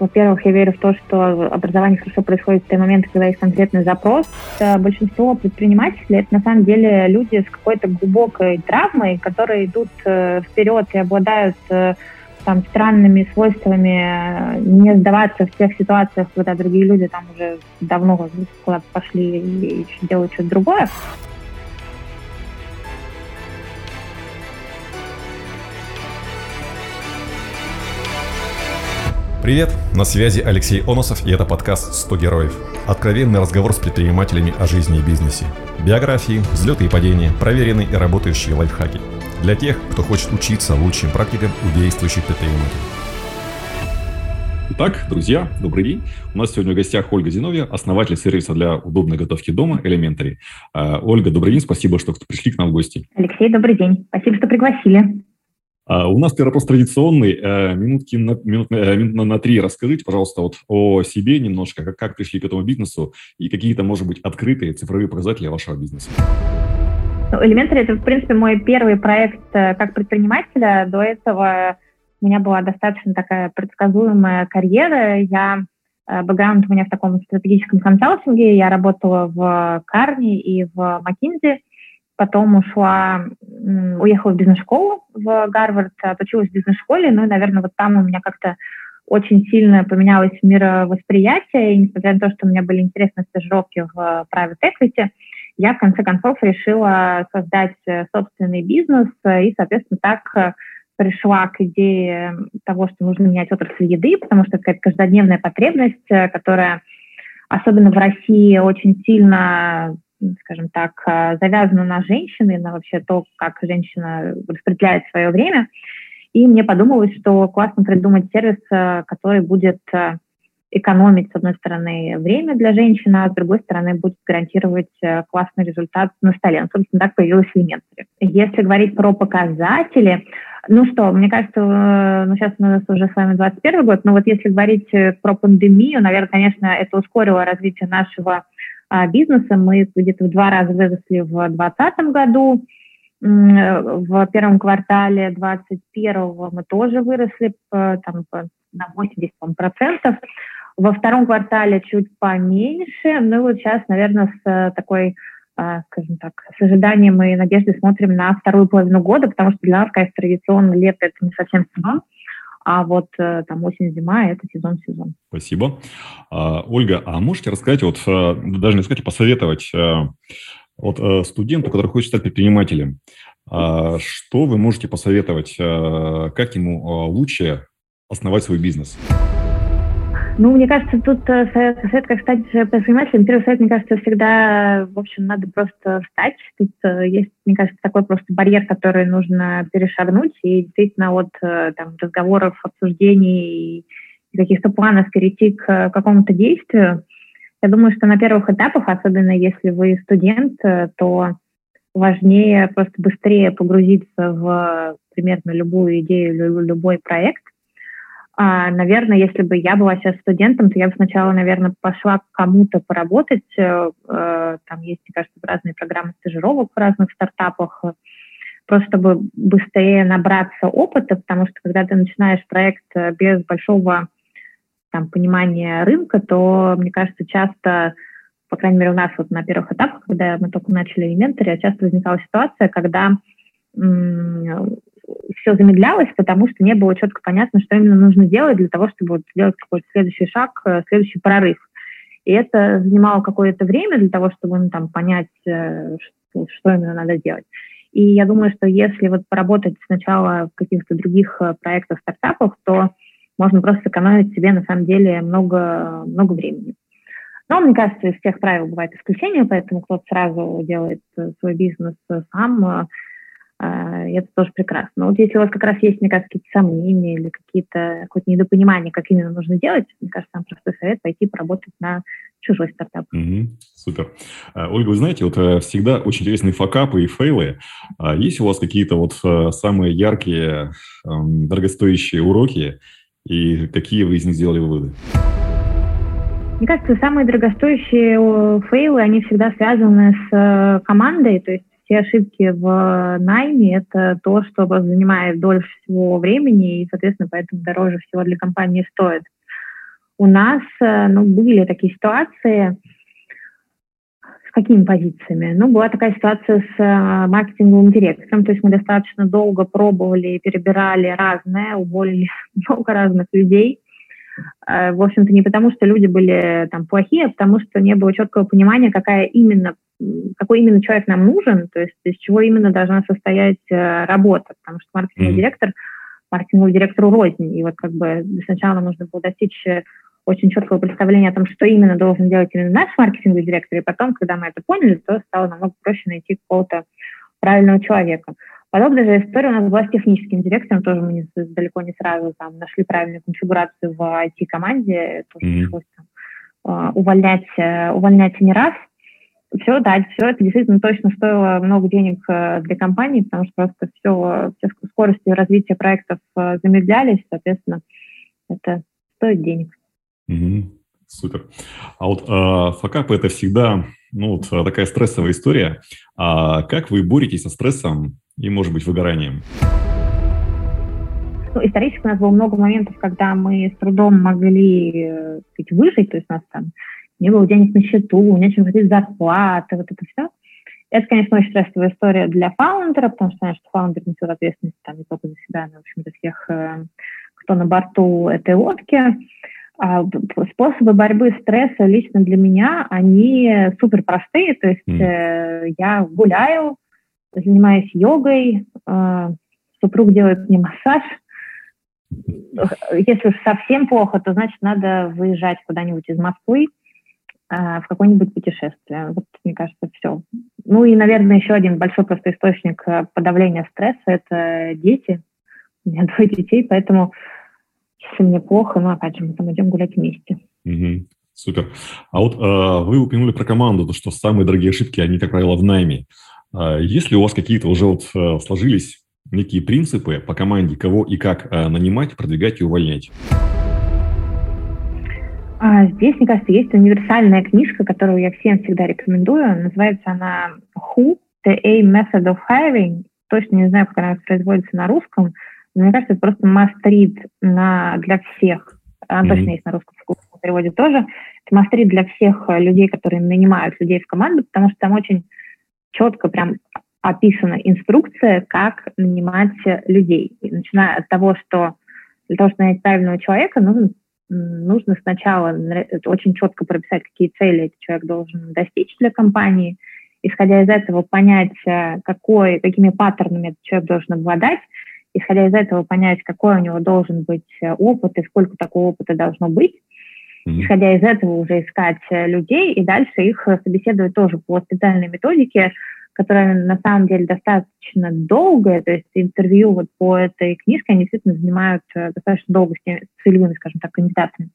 Во-первых, я верю в то, что образование хорошо происходит в те моменты, когда есть конкретный запрос. Большинство предпринимателей — это на самом деле люди с какой-то глубокой травмой, которые идут э, вперед и обладают э, там, странными свойствами э, не сдаваться в тех ситуациях, когда другие люди там уже давно куда-то пошли и делают что-то другое. Привет, на связи Алексей Оносов и это подкаст «100 героев». Откровенный разговор с предпринимателями о жизни и бизнесе. Биографии, взлеты и падения, проверенные и работающие лайфхаки. Для тех, кто хочет учиться лучшим практикам у действующих предпринимателей. Итак, друзья, добрый день. У нас сегодня в гостях Ольга Зиновья, основатель сервиса для удобной готовки дома Elementary. А, Ольга, добрый день, спасибо, что пришли к нам в гости. Алексей, добрый день. Спасибо, что пригласили. А у нас первый вопрос традиционный. Э, минутки на, минут, э, минут на, на три расскажите, пожалуйста, вот о себе немножко, как, как пришли к этому бизнесу и какие-то, может быть, открытые цифровые показатели вашего бизнеса. Ну, Elementary – это, в принципе, мой первый проект э, как предпринимателя. До этого у меня была достаточно такая предсказуемая карьера. Я бэкграунд у меня в таком стратегическом консалтинге. Я работала в Карни и в Макинзи потом ушла, уехала в бизнес-школу в Гарвард, отучилась в бизнес-школе, ну и, наверное, вот там у меня как-то очень сильно поменялось мировосприятие, и несмотря на то, что у меня были интересные стажировки в private equity, я в конце концов решила создать э, собственный бизнес, э, и, соответственно, так э, пришла к идее того, что нужно менять отрасль еды, потому что это какая-то каждодневная потребность, которая особенно в России очень сильно скажем так, э, завязано на женщины, на вообще то, как женщина распределяет свое время. И мне подумалось, что классно придумать сервис, э, который будет э, экономить, с одной стороны, время для женщины, а с другой стороны, будет гарантировать классный результат на столе. Ну, собственно, так появилась Elementary. Если говорить про показатели, ну что, мне кажется, ну сейчас у нас уже с вами 21 год, но вот если говорить про пандемию, наверное, конечно, это ускорило развитие нашего бизнеса. Мы где-то в два раза выросли в 2020 году. В первом квартале 2021 мы тоже выросли там, на 80 процентов. Во втором квартале чуть поменьше. Ну и вот сейчас, наверное, с такой а, скажем так, с ожиданием и надеждой смотрим на вторую половину года, потому что для нас, конечно, традиционно лето – это не совсем сезон а вот э, там осень-зима – это сезон-сезон. Спасибо. А, Ольга, а можете рассказать, вот э, даже не сказать, а посоветовать э, вот студенту, который хочет стать предпринимателем, а, что вы можете посоветовать, как ему лучше основать свой бизнес? Ну, мне кажется, тут э, совет, совет как стать предпринимателем. Первый совет, мне кажется, всегда, в общем, надо просто встать. Тут э, есть, мне кажется, такой просто барьер, который нужно перешагнуть. И действительно от э, там, разговоров, обсуждений и каких-то планов перейти к какому-то действию. Я думаю, что на первых этапах, особенно если вы студент, то важнее просто быстрее погрузиться в примерно любую идею, любой проект, наверное, если бы я была сейчас студентом, то я бы сначала, наверное, пошла к кому-то поработать. Э, э, там есть, мне кажется, разные программы стажировок в разных стартапах, просто чтобы быстрее набраться опыта, потому что когда ты начинаешь проект э, без большого там, понимания рынка, то, мне кажется, часто, по крайней мере, у нас вот на первых этапах, когда мы только начали инвентарь, часто возникала ситуация, когда все замедлялось, потому что не было четко понятно, что именно нужно делать для того, чтобы вот сделать какой-то следующий шаг, э, следующий прорыв. И это занимало какое-то время для того, чтобы ну, там, понять, э, что, что именно надо делать. И я думаю, что если вот поработать сначала в каких-то других э, проектах, стартапах, то можно просто сэкономить себе на самом деле много, много времени. Но, мне кажется, из всех правил бывают исключения, поэтому кто-то сразу делает свой бизнес сам, и это тоже прекрасно. Но вот если у вас как раз есть, мне кажется, какие-то сомнения или какие-то какое-то недопонимание, как именно нужно делать, мне кажется, там простой совет пойти поработать на чужой стартап. Угу, супер. А, Ольга, вы знаете, вот э, всегда очень интересные факапы и фейлы. А есть у вас какие-то вот э, самые яркие, дорогостоящие уроки, и какие вы из них сделали выводы? Мне кажется, самые дорогостоящие фейлы, они всегда связаны с э, командой, то есть все ошибки в найме – это то, что занимает дольше всего времени и, соответственно, поэтому дороже всего для компании стоит. у нас ну, были такие ситуации, с какими позициями? Ну, была такая ситуация с э, маркетинговым директором, то есть мы достаточно долго пробовали, перебирали разное, уволили много разных людей. Э, в общем-то, не потому, что люди были там плохие, а потому что не было четкого понимания, какая именно, какой именно человек нам нужен, то есть из чего именно должна состоять э, работа, потому что маркетинговый mm-hmm. директор маркетинговому директору рознь. И вот как бы сначала нужно было достичь очень четкого представления о том, что именно должен делать именно наш маркетинговый директор, и потом, когда мы это поняли, то стало намного проще найти какого-то правильного человека. Подобная же история у нас была с техническим директором, тоже мы не, далеко не сразу там нашли правильную конфигурацию в IT-команде, тоже mm-hmm. пришлось там, а, увольнять, э, увольнять не раз. Все, да, все это действительно точно стоило много денег э, для компании, потому что просто все, все скорости развития проектов э, замедлялись, соответственно, это стоит денег. Угу. Супер. А вот э, факап это всегда ну, вот такая стрессовая история. А как вы боретесь со стрессом и, может быть, выгоранием? Ну, исторически у нас было много моментов, когда мы с трудом могли сказать, выжить, то есть у нас там не было денег на счету, нечем платить зарплаты, вот это все. Это, конечно, очень стрессовая история для фаундера, потому что, конечно, фаундер несет ответственность там, не только за себя, но, в общем, за всех, э, кто на борту этой лодки. А, способы борьбы стресса лично для меня, они супер простые. То есть mm. э, я гуляю, занимаюсь йогой, э, супруг делает мне массаж. Если уж совсем плохо, то значит надо выезжать куда-нибудь из Москвы в какое-нибудь путешествие. Вот, мне кажется, все. Ну и, наверное, еще один большой просто источник э, подавления стресса – это дети. У меня двое детей, поэтому если мне плохо, ну, опять же, мы там идем гулять вместе. Угу. Супер. А вот э, вы упомянули про команду, то, что самые дорогие ошибки, они, как правило, в найме. Э, есть ли у вас какие-то уже вот э, сложились некие принципы по команде, кого и как э, нанимать, продвигать и увольнять? А, здесь, мне кажется, есть универсальная книжка, которую я всем всегда рекомендую. Называется она Who, The A Method of Hiring. Точно не знаю, как она производится на русском. Мне кажется, это просто мастрит на, для всех. Она mm-hmm. точно есть на русском переводе тоже. Это мастрит для всех э, людей, которые нанимают людей в команду, потому что там очень четко прям описана инструкция, как нанимать людей. И начиная от того, что для того, чтобы нанять правильного человека, нужно, нужно сначала очень четко прописать, какие цели этот человек должен достичь для компании, исходя из этого понять, э, какой, какими паттернами этот человек должен обладать, исходя из этого понять, какой у него должен быть э, опыт и сколько такого опыта должно быть, mm-hmm. исходя из этого уже искать э, людей и дальше их собеседовать тоже по специальной методике, которая на самом деле достаточно долгая, то есть интервью вот по этой книжке, они действительно занимают достаточно долго с теми целевыми, скажем так, кандидатами.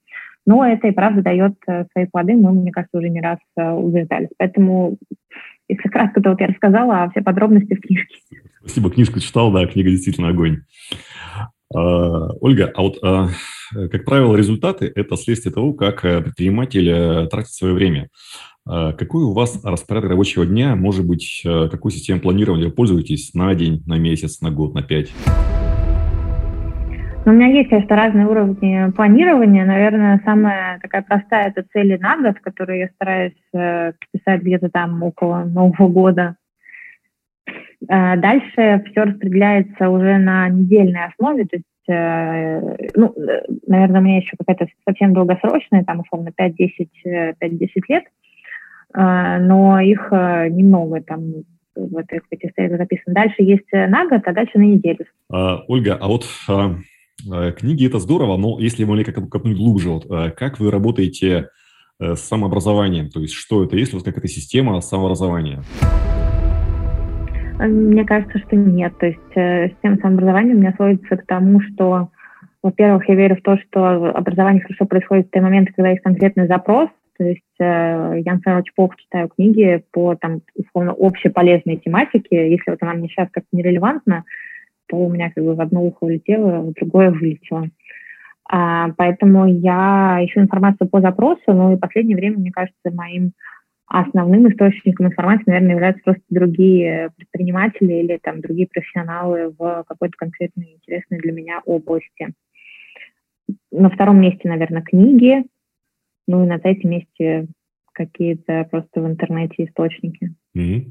Но это и правда дает свои плоды, мы, мне кажется, уже не раз убеждались. Поэтому, если кратко, то вот я рассказала, а все подробности в книжке. Спасибо, книжку читал, да, книга действительно огонь. А, Ольга, а вот, а, как правило, результаты – это следствие того, как э, предприниматель э, тратит свое время. А, какой у вас распорядок рабочего дня? Может быть, э, какой системой планирования вы пользуетесь на день, на месяц, на год, на пять? Ну, у меня есть, конечно, разные уровни планирования. Наверное, самая такая простая – это цели на год, которые я стараюсь писать где-то там около Нового года. Э, дальше все распределяется уже на недельной основе, то есть, э, ну, наверное, у меня еще какая-то совсем долгосрочная, там, условно, 5-10 лет, э, но их немного там в этих записано. Дальше есть на год, а дальше на неделю. А, Ольга, а вот а, книги это здорово, но если маленько копнуть глубже, вот, как вы работаете с самообразованием? То есть что это? Есть ли у вас какая-то система самообразования? Мне кажется, что нет. То есть э, система самообразования у меня сводится к тому, что, во-первых, я верю в то, что образование хорошо происходит в те моменты, когда есть конкретный запрос. То есть э, я, например, очень плохо читаю книги по, там, условно, общеполезной тематике. Если вот она мне сейчас как-то нерелевантна, то у меня как бы в одно ухо улетело, в другое вылетело. А, поэтому я ищу информацию по запросу, но и в последнее время, мне кажется, моим основным источником информации, наверное, являются просто другие предприниматели или там другие профессионалы в какой-то конкретной интересной для меня области. На втором месте, наверное, книги. Ну и на сайте месте какие-то просто в интернете источники. Mm-hmm.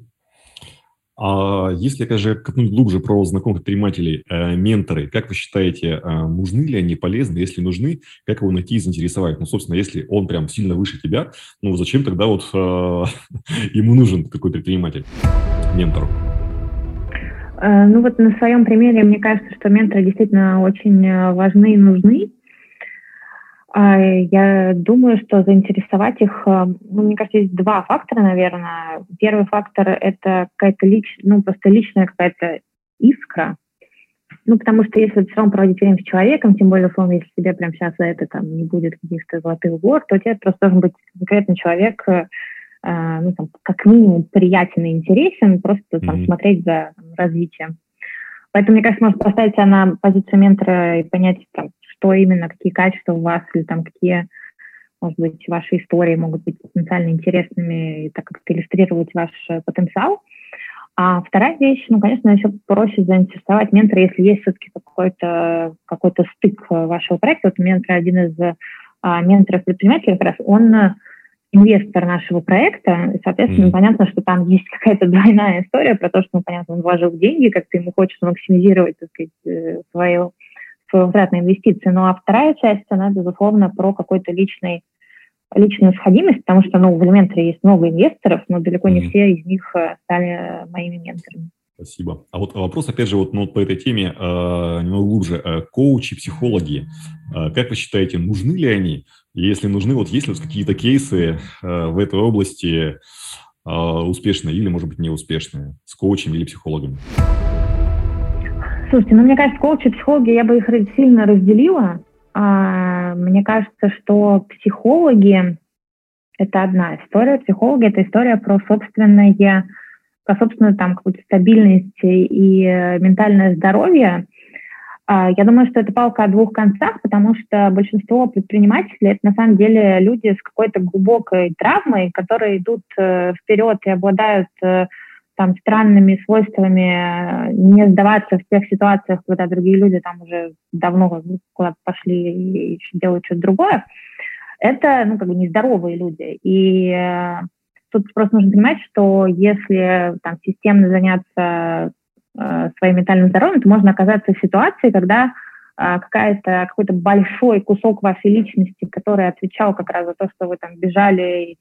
А если, опять же, копнуть глубже про знакомых предпринимателей, э, менторы, как вы считаете, э, нужны ли они, полезны? Если нужны, как его найти и заинтересовать? Ну, собственно, если он прям сильно выше тебя, ну, зачем тогда вот э, ему нужен какой предприниматель, ментор? Э, ну, вот на своем примере, мне кажется, что менторы действительно очень э, важны и нужны. А, я думаю, что заинтересовать их, э, ну, мне кажется, есть два фактора, наверное. Первый фактор — это какая-то личная, ну, просто личная какая-то искра. Ну, потому что если все равно проводить время с человеком, тем более, условно, если тебе прямо сейчас за это там не будет каких-то золотых гор, то тебе просто должен быть конкретный человек, э, ну, там, как минимум приятен и интересен, просто там mm-hmm. смотреть за там, развитием. Поэтому, мне кажется, можно поставить себя на позицию ментора и понять, там, что именно, какие качества у вас, или там какие, может быть, ваши истории могут быть потенциально интересными и так как-то иллюстрировать ваш э, потенциал. А вторая вещь, ну, конечно, еще проще заинтересовать ментора, если есть все-таки какой-то какой стык вашего проекта. Вот ментор, один из а, менторов-предпринимателей, как раз он инвестор нашего проекта, и, соответственно, mm-hmm. понятно, что там есть какая-то двойная история про то, что, ну, понятно, он вложил деньги, как-то ему хочется максимизировать, так сказать, э, свою возврат на инвестиции. Ну а вторая часть, она, безусловно, про какой-то личный личную сходимость, потому что ну, в Elementary есть много инвесторов, но далеко не mm-hmm. все из них э, стали моими менторами. Спасибо. А вот вопрос, опять же, вот, ну, по этой теме э, немного глубже. Э, коучи, психологи, э, как вы считаете, нужны ли они? Если нужны, вот есть ли вот какие-то кейсы э, в этой области э, успешные или, может быть, неуспешные с коучами или психологами? Слушайте, ну, мне кажется, коучи, психологи, я бы их сильно разделила. А, мне кажется, что психологи – это одна история. Психологи – это история про собственное, про собственную там какую-то стабильность и э, ментальное здоровье. А, я думаю, что это палка о двух концах, потому что большинство предпринимателей – это на самом деле люди с какой-то глубокой травмой, которые идут э, вперед и обладают э, там странными свойствами не сдаваться в тех ситуациях, когда другие люди там уже давно куда-то пошли и делают что-то другое, это ну, как бы нездоровые люди. И э, тут просто нужно понимать, что если там системно заняться э, своим ментальным здоровьем, то можно оказаться в ситуации, когда э, какая-то, какой-то большой кусок вашей личности, который отвечал как раз за то, что вы там бежали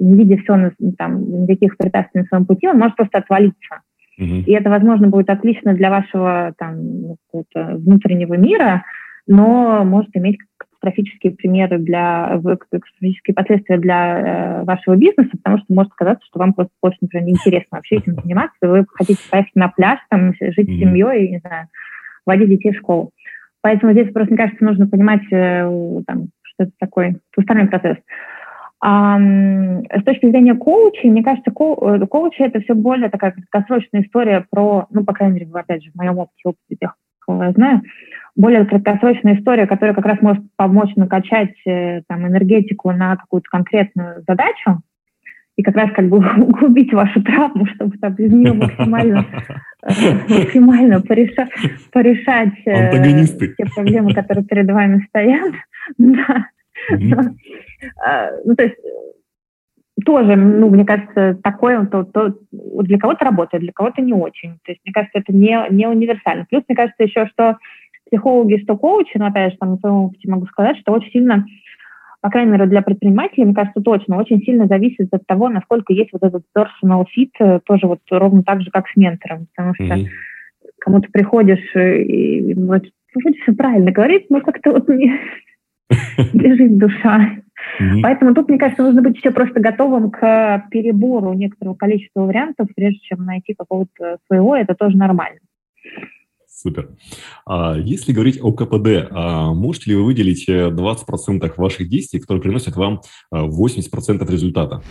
не видя все, ну, там, никаких препятствий на своем пути, он может просто отвалиться. Mm-hmm. И это, возможно, будет отлично для вашего там, внутреннего мира, но может иметь катастрофические примеры для катастрофические последствия для э, вашего бизнеса, потому что может казаться, что вам просто очень, например, неинтересно вообще этим заниматься, вы хотите поехать на пляж, там, жить mm-hmm. с семьей, не знаю, водить детей в школу. Поэтому здесь просто, мне кажется, нужно понимать, э, там, что это такой двусторонний процесс. С точки зрения коучей, мне кажется, ко э, коучи это все более такая краткосрочная история про, ну, по крайней мере, опять же, в моем опыте, опыте тех, кого я знаю, более краткосрочная история, которая как раз может помочь накачать э, там, энергетику на какую-то конкретную задачу и как раз как бы углубить вашу травму, чтобы там из нее максимально, э, максимально порешать, порешать те проблемы, которые перед вами стоят. Да. А, ну, то есть тоже, ну, мне кажется, такое то, то для кого-то работает, для кого-то не очень. То есть, мне кажется, это не, не универсально. Плюс, мне кажется, еще, что психологи, что коучи, ну, опять же, там, на своем опыте могу сказать, что очень сильно, по крайней мере, для предпринимателей, мне кажется, точно, очень сильно зависит от того, насколько есть вот этот personal fit, э, тоже вот ровно так же, как с ментором. Потому что mm-hmm. кому-то приходишь и, и вот, вроде все правильно говорит, но как-то вот не, лежит душа. Mm-hmm. Поэтому тут, мне кажется, нужно быть еще просто готовым к перебору некоторого количества вариантов, прежде чем найти какого-то своего, это тоже нормально. Супер. А если говорить о КПД, а можете ли вы выделить 20% э, ваших действий, которые приносят вам 80% э, результата?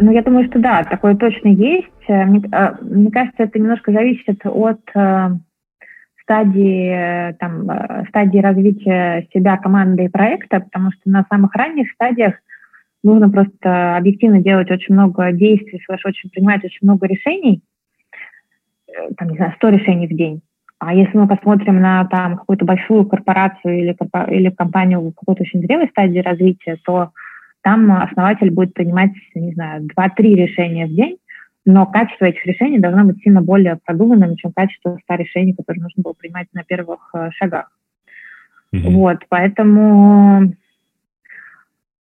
Ну, я думаю, что да, такое точно есть. Мне, э, мне кажется, это немножко зависит от стадии, э, там, э, стадии развития себя, команды и проекта, потому что на самых ранних стадиях нужно просто объективно делать очень много действий, слэш очень принимать очень много решений, э, там, не знаю, 100 решений в день. А если мы посмотрим на там какую-то большую корпорацию или, или компанию в какой-то очень зрелой стадии развития, то там основатель будет принимать, не знаю, 2-3 решения в день, но качество этих решений должно быть сильно более продуманным, чем качество 100 решений, которые нужно было принимать на первых э, шагах. Mm-hmm. Вот, поэтому,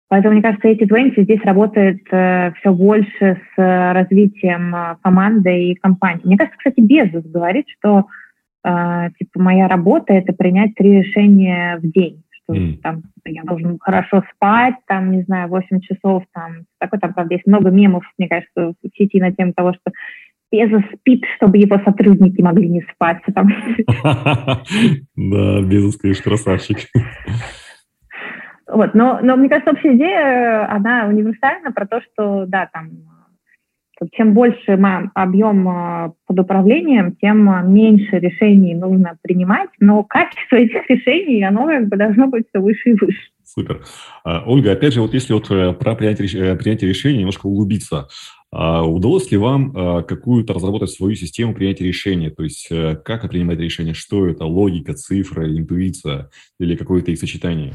поэтому, мне кажется, эти 20 здесь работает э, все больше с развитием э, команды и компании. Мне кажется, кстати, Безус говорит, что э, типа моя работа — это принять три решения в день что mm. там я должен хорошо спать, там, не знаю, 8 часов, там, такой, там, правда, есть много мемов, мне кажется, в сети на тему того, что Безос спит, чтобы его сотрудники могли не спать. Да, Безос, конечно, красавчик. Вот, но, но мне кажется, общая идея, она универсальна про то, что, да, там, чем больше объем а, под управлением, тем меньше решений нужно принимать, но качество этих решений, оно как бы должно быть все выше и выше. Супер. А, Ольга, опять же, вот если вот э, про принятие, э, принятие решений немножко углубиться, а, удалось ли вам какую-то разработать свою систему принятия решений? То есть э, как принимать решения, что это, логика, цифра, интуиция или какое-то их сочетание?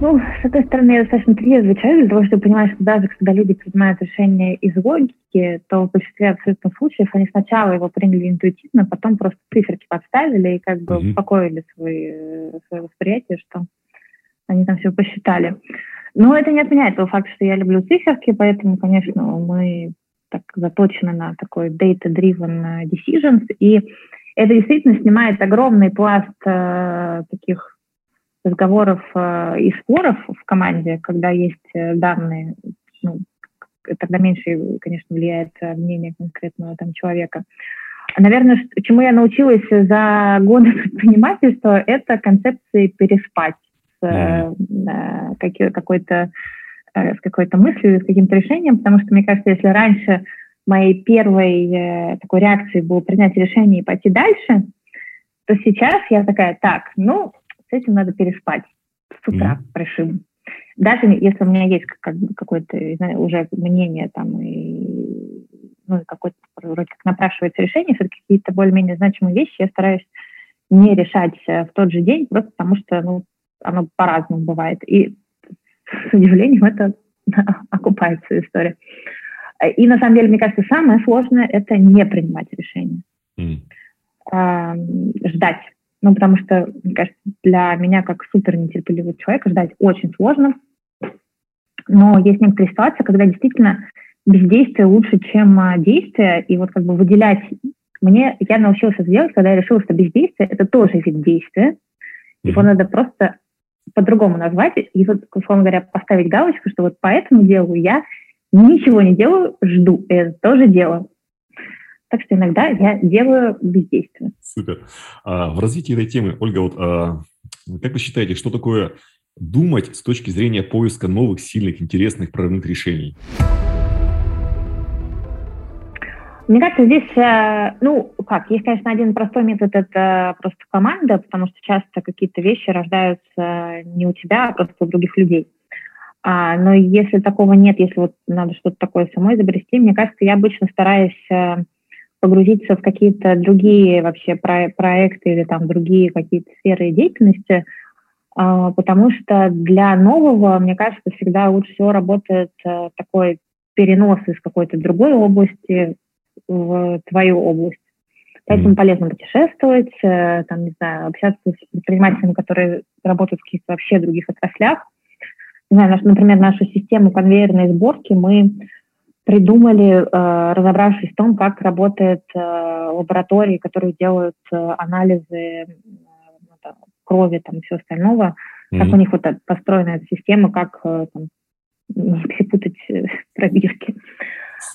Ну, с одной стороны, я достаточно трезвый человек для того, чтобы понимать, что даже когда люди принимают решение из логики, то в большинстве абсолютно случаев они сначала его приняли интуитивно, потом просто циферки подставили и как бы mm-hmm. успокоили свои, свое восприятие, что они там все посчитали. Но это не отменяет того факта, что я люблю циферки, поэтому, конечно, мы так заточены на такой data-driven decisions, и это действительно снимает огромный пласт э, таких разговоров э, и споров в команде, когда есть э, данные, ну, тогда меньше, конечно, влияет э, мнение конкретного там человека. Наверное, чему я научилась за годы предпринимательства, это концепции переспать с какой-то с какой-то мыслью, с каким-то решением, потому что, мне кажется, если раньше моей первой такой реакцией было принять решение и пойти дальше, то сейчас я такая, так, ну, с этим надо переспать с утра mm-hmm. решим. Даже если у меня есть как, какое-то знаю, уже мнение там и ну, какое-то вроде как напрашивается решение, все-таки какие-то более-менее значимые вещи я стараюсь не решать э, в тот же день, просто потому что ну, оно по-разному бывает. И с удивлением это окупается история. И на самом деле, мне кажется, самое сложное — это не принимать решение. Mm. А, ждать. Ну, потому что, мне кажется, для меня, как супер нетерпеливого человека, ждать очень сложно. Но есть некоторые ситуации, когда действительно бездействие лучше, чем а, действие. И вот как бы выделять... Мне, я научилась это делать, когда я решила, что бездействие — это тоже вид действия. Его mm-hmm. надо просто по-другому назвать. И вот, условно говоря, поставить галочку, что вот по этому делу я ничего не делаю, жду. И это тоже дело. Так что иногда я делаю бездействие. Супер. А, в развитии этой темы, Ольга, вот а, как вы считаете, что такое думать с точки зрения поиска новых, сильных, интересных, прорывных решений? Мне кажется, здесь, э, ну, как, есть, конечно, один простой метод, это просто команда, потому что часто какие-то вещи рождаются не у тебя, а просто у других людей. А, но если такого нет, если вот надо что-то такое самой изобрести, мне кажется, я обычно стараюсь э, погрузиться в какие-то другие вообще про проекты или там другие какие-то сферы деятельности, а, потому что для нового, мне кажется, всегда лучше всего работает э, такой перенос из какой-то другой области в твою область. Поэтому полезно путешествовать, э, там, не знаю, общаться с предпринимателями, которые работают в каких-то вообще других отраслях. Не знаю, наш, например, нашу систему конвейерной сборки мы придумали, э, разобравшись в том, как работает э, лаборатории, которые делают э, анализы ну, крови там, все остального, mm-hmm. как у них вот построена эта система, как там, не перепутать пробирки.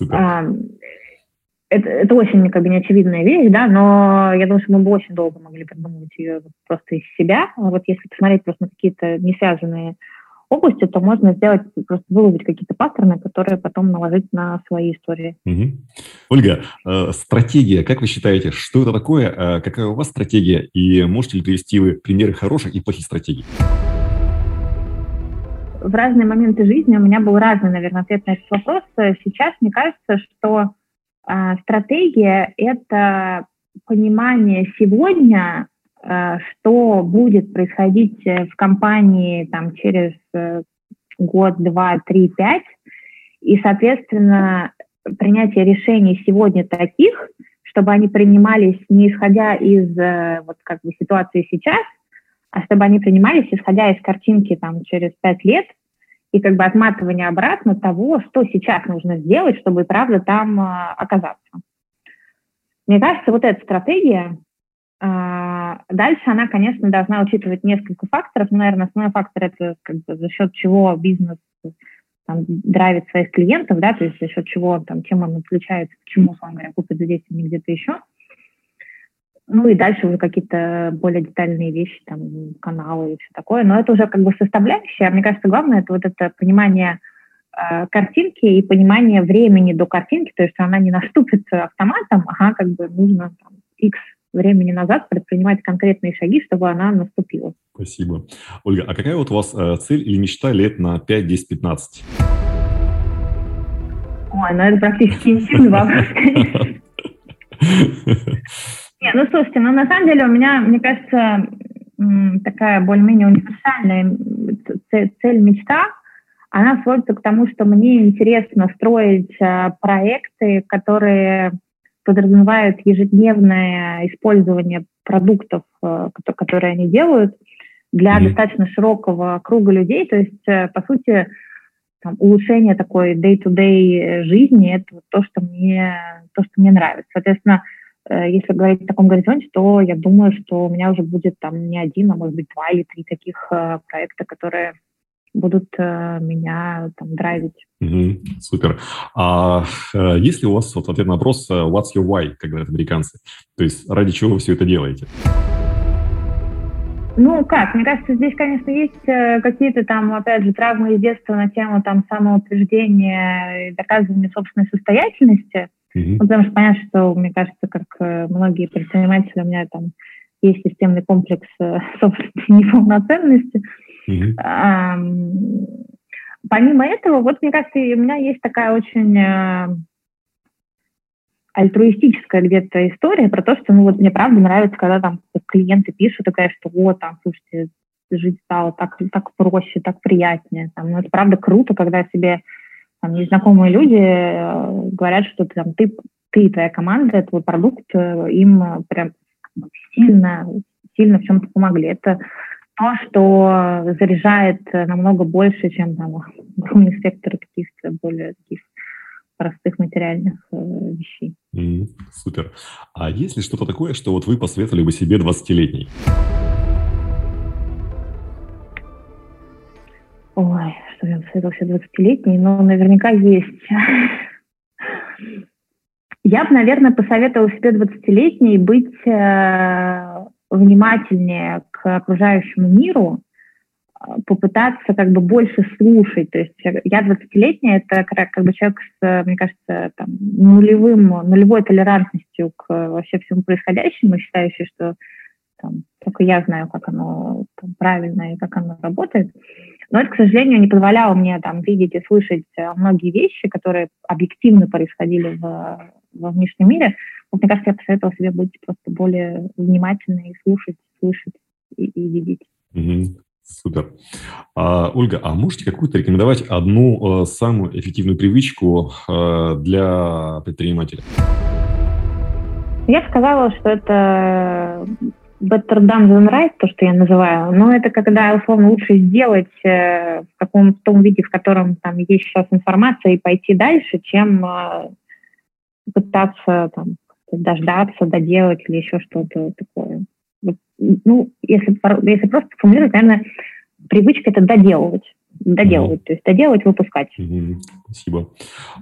А, это, это очень как бы неочевидная вещь, да, но я думаю, что мы бы очень долго могли придумывать ее просто из себя. Вот если посмотреть просто на какие-то не связанные области, то можно сделать, просто выловить какие-то паттерны, которые потом наложить на свои истории. Угу. Ольга, э, стратегия, как вы считаете, что это такое, э, какая у вас стратегия, и можете ли привести вы примеры хороших и плохих стратегий? В разные моменты жизни у меня был разный, наверное, ответ на этот вопрос. Сейчас мне кажется, что э, стратегия — это понимание сегодня, что будет происходить в компании там, через э, год, два, три, пять, и, соответственно, принятие решений сегодня таких, чтобы они принимались не исходя из э, вот как бы ситуации сейчас, а чтобы они принимались исходя из картинки там через пять лет и как бы отматывание обратно того, что сейчас нужно сделать, чтобы правда там э, оказаться. Мне кажется, вот эта стратегия, э, дальше она, конечно, должна учитывать несколько факторов. Но, наверное, основной фактор это как бы за счет чего бизнес там, драйвит своих клиентов, да, то есть за счет чего, там, чем он отличается, почему, условно говоря, купит здесь, а не где-то еще. Ну и дальше уже какие-то более детальные вещи, там, каналы и все такое. Но это уже как бы составляющая. Мне кажется, главное это вот это понимание э, картинки и понимание времени до картинки, то есть она не наступит автоматом, ага, как бы нужно там, X времени назад предпринимать конкретные шаги, чтобы она наступила. Спасибо. Ольга, а какая вот у вас э, цель или мечта лет на 5, 10, 15? Ой, ну это практически интимный вопрос, Не, ну слушайте, ну на самом деле у меня, мне кажется, такая более-менее универсальная цель, мечта, она сводится к тому, что мне интересно строить э, проекты, которые подразумевают ежедневное использование продуктов, э, которые они делают, для mm-hmm. достаточно широкого круга людей. То есть, э, по сути, там, улучшение такой day-to-day жизни – это то, что мне, то, что мне нравится. Соответственно, э, если говорить в таком горизонте, то я думаю, что у меня уже будет там не один, а может быть два или три таких проекта, которые будут э, меня там драйвить. Угу, супер. А э, есть ли у вас вот ответ на вопрос э, «What's your why», как говорят американцы? То есть ради чего вы все это делаете? Ну, как, мне кажется, здесь, конечно, есть какие-то там, опять же, травмы из детства на тему там самоутверждения и доказывания собственной состоятельности. Mm-hmm. Ну, потому что понятно, что, мне кажется, как многие предприниматели, у меня там есть системный комплекс собственной неполноценности. Mm-hmm. Помимо этого, вот мне кажется, у меня есть такая очень э, альтруистическая где-то история про то, что, ну вот мне правда нравится, когда там клиенты пишут, такая, что вот, там, слушайте, жить стало так, так проще, так приятнее. Там, ну, это правда круто, когда тебе там, незнакомые люди э, говорят, что ты, там, ты, ты и твоя команда, твой продукт э, им прям сильно, сильно в чем-то помогли. Это то, что заряжает намного больше, чем там огромный спектр каких-то более таких простых материальных э, вещей. Mm, супер. А есть ли что-то такое, что вот вы посоветовали бы себе 20-летней? Ой, что я посоветовал себе 20-летней? Ну, наверняка есть. Я бы, наверное, посоветовала себе 20-летней быть э, внимательнее к окружающему миру, а, попытаться как бы больше слушать. То есть я 20-летняя, это как бы человек с, мне кажется, там, нулевым, нулевой толерантностью к вообще всему происходящему, считающий, что там, только я знаю, как оно там, правильно и как оно работает. Но это, к сожалению, не позволяло мне там, видеть и слышать э, многие вещи, которые объективно происходили в, во внешнем мире. Вот, мне кажется, я посоветовала себе быть просто более внимательной и слушать, слышать и, и видеть. Угу. Супер. А, Ольга, а можете какую-то рекомендовать одну э, самую эффективную привычку э, для предпринимателя? Я сказала, что это better done than right, то, что я называю, но это когда, условно, лучше сделать э, в, каком, в том виде, в котором там есть сейчас информация, и пойти дальше, чем э, пытаться там, дождаться, доделать или еще что-то такое ну, если, если просто формулировать, наверное, привычка это доделывать. Доделывать, mm то есть доделать, выпускать. mm Спасибо.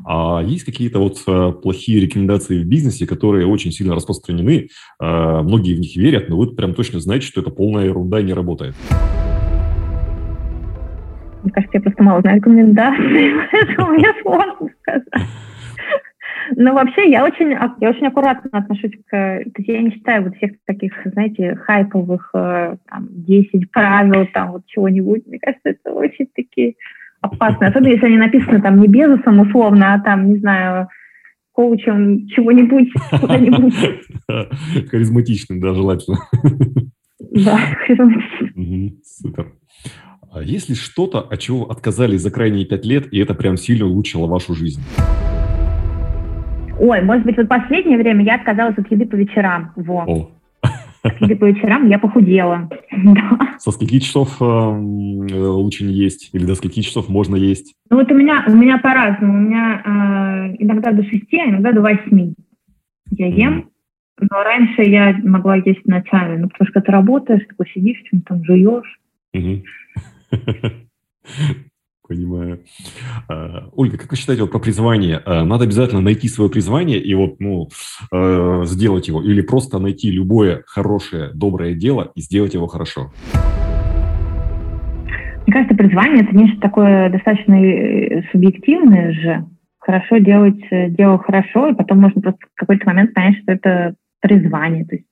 А есть какие-то вот а, плохие рекомендации в бизнесе, которые очень сильно распространены, а, многие в них верят, но вы прям точно знаете, что это полная ерунда и не работает? Мне кажется, я просто мало знаю рекомендаций, поэтому мне сложно сказать. Ну, вообще, я очень, я очень аккуратно отношусь к... То есть я не считаю вот всех таких, знаете, хайповых э, там, 10 правил, там, вот чего-нибудь. Мне кажется, это очень такие опасные. Особенно, если они написаны там не безусом условно, а там, не знаю, коучем чего-нибудь, куда-нибудь. Харизматичным, да, желательно. Да, харизматичным. Супер. А есть ли что-то, от чего отказались за крайние пять лет, и это прям сильно улучшило вашу жизнь? Ой, может быть, вот последнее время я отказалась от еды по вечерам. Во. О. От еды по вечерам я похудела. Со скольки часов э, лучше не есть? Или до скольки часов можно есть? Ну вот у меня, у меня по-разному. У меня э, иногда до шести, а иногда до восьми я ем. Mm. Но раньше я могла есть ночами, ну, потому что ты работаешь, такой сидишь, чем-то там жуешь. Понимаю. А, Ольга, как вы считаете вот про призвание? А, надо обязательно найти свое призвание и вот, ну, а, сделать его, или просто найти любое хорошее, доброе дело и сделать его хорошо? Мне кажется, призвание – это нечто такое достаточно э, субъективное же. Хорошо делать э, дело хорошо, и потом можно просто в какой-то момент понять, что это призвание. То есть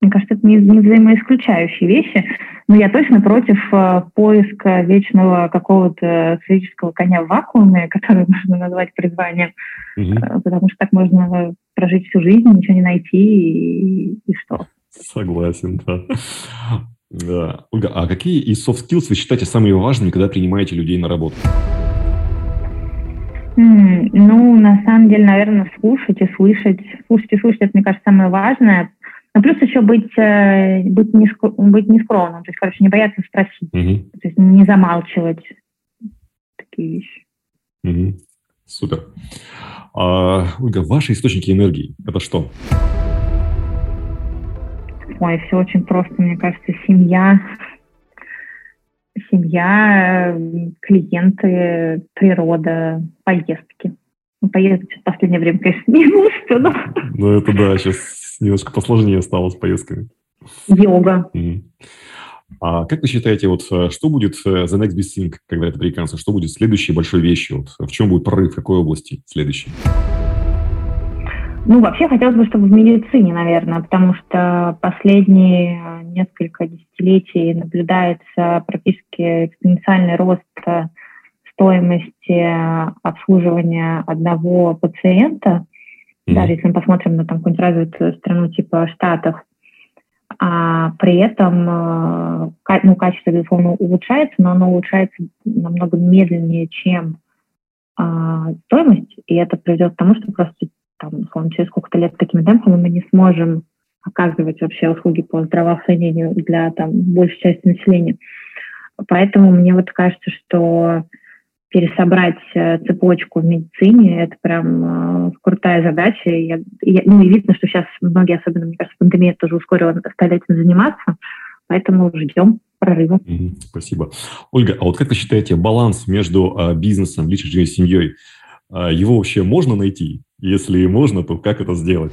мне кажется, это не, не взаимоисключающие вещи, но я точно против э, поиска вечного какого-то сферического коня в вакууме, который можно назвать призванием, угу. э, потому что так можно прожить всю жизнь, ничего не найти и, и что. Согласен, да. да. Ольга, а какие из soft skills вы считаете самыми важными, когда принимаете людей на работу? Ну, на самом деле, наверное, слушать и слышать. Слушать и слышать, это, мне кажется, самое важное, ну, плюс еще быть, э, быть, не, быть не скромным, то есть, короче, не бояться спросить, угу. то есть не замалчивать такие вещи. Угу. Супер. А, Ольга, ваши источники энергии – это что? Ой, все очень просто, мне кажется, семья, семья, клиенты, природа, поездки. Ну, поездки в последнее время, конечно, не но... Ну, это да, сейчас немножко посложнее стало с поездками. Йога. Mm. А как вы считаете, вот э, что будет э, the next big thing, как говорят американцы, что будет следующей большой вещью? Вот, в чем будет прорыв, в какой области следующий? Ну, вообще хотелось бы, чтобы в медицине, наверное, потому что последние э, несколько десятилетий наблюдается практически экспоненциальный рост стоимости обслуживания одного пациента – Mm-hmm. Даже если мы посмотрим на там какую-нибудь развитую страну типа Штатов, а при этом э, ну, качество, безусловно, улучшается, но оно улучшается намного медленнее, чем а, стоимость, и это приведет к тому, что просто там, условно, через сколько-то лет такими темпами мы не сможем оказывать вообще услуги по здравоохранению для там, большей части населения. Поэтому мне вот кажется, что пересобрать э, цепочку в медицине, это прям э, крутая задача. И я, я, ну и видно, что сейчас многие, особенно, мне кажется, пандемия тоже ускорила, стали этим заниматься, поэтому ждем прорыва. спасибо. Ольга, а вот как вы считаете, баланс между а, бизнесом, личной жизнью, семьей, а, его вообще можно найти? Если можно, то как это сделать?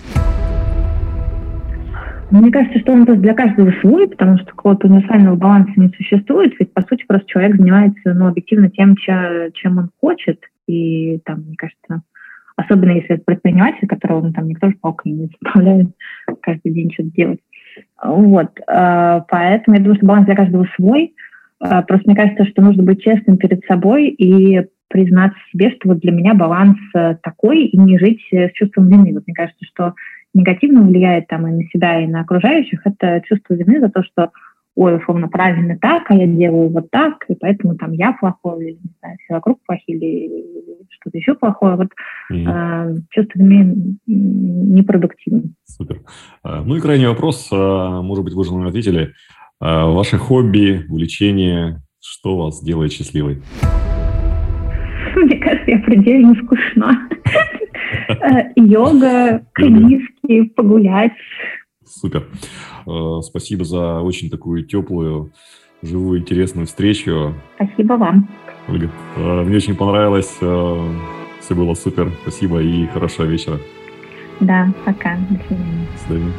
Мне кажется, что он для каждого свой, потому что какого-то универсального баланса не существует, ведь, по сути, просто человек занимается, ну, объективно тем, чем он хочет, и там, мне кажется, особенно если это предприниматель, которого ну, там никто же палкой не заставляет каждый день что-то делать. Вот, а, поэтому я думаю, что баланс для каждого свой. А, просто мне кажется, что нужно быть честным перед собой и признаться себе, что вот для меня баланс э, такой, и не жить с чувством вины. Вот мне кажется, что негативно влияет там и на себя, и на окружающих, это чувство вины за то, что ой, условно, правильно так, а я делаю вот так, и поэтому там я плохой, или, не знаю, все вокруг плохие, или что-то еще плохое. Вот mm-hmm. э, чувство вины непродуктивно. Супер. А, ну и крайний вопрос, а, может быть, вы уже нам ответили. Ваши хобби, увлечения, что вас делает счастливой? Мне кажется, я предельно скучна. Э, йога, книжки, погулять. Супер. Э, спасибо за очень такую теплую, живую, интересную встречу. Спасибо вам. Ольга, э, мне очень понравилось. Все было супер. Спасибо и хорошего вечера. Да, пока. До свидания. До свидания.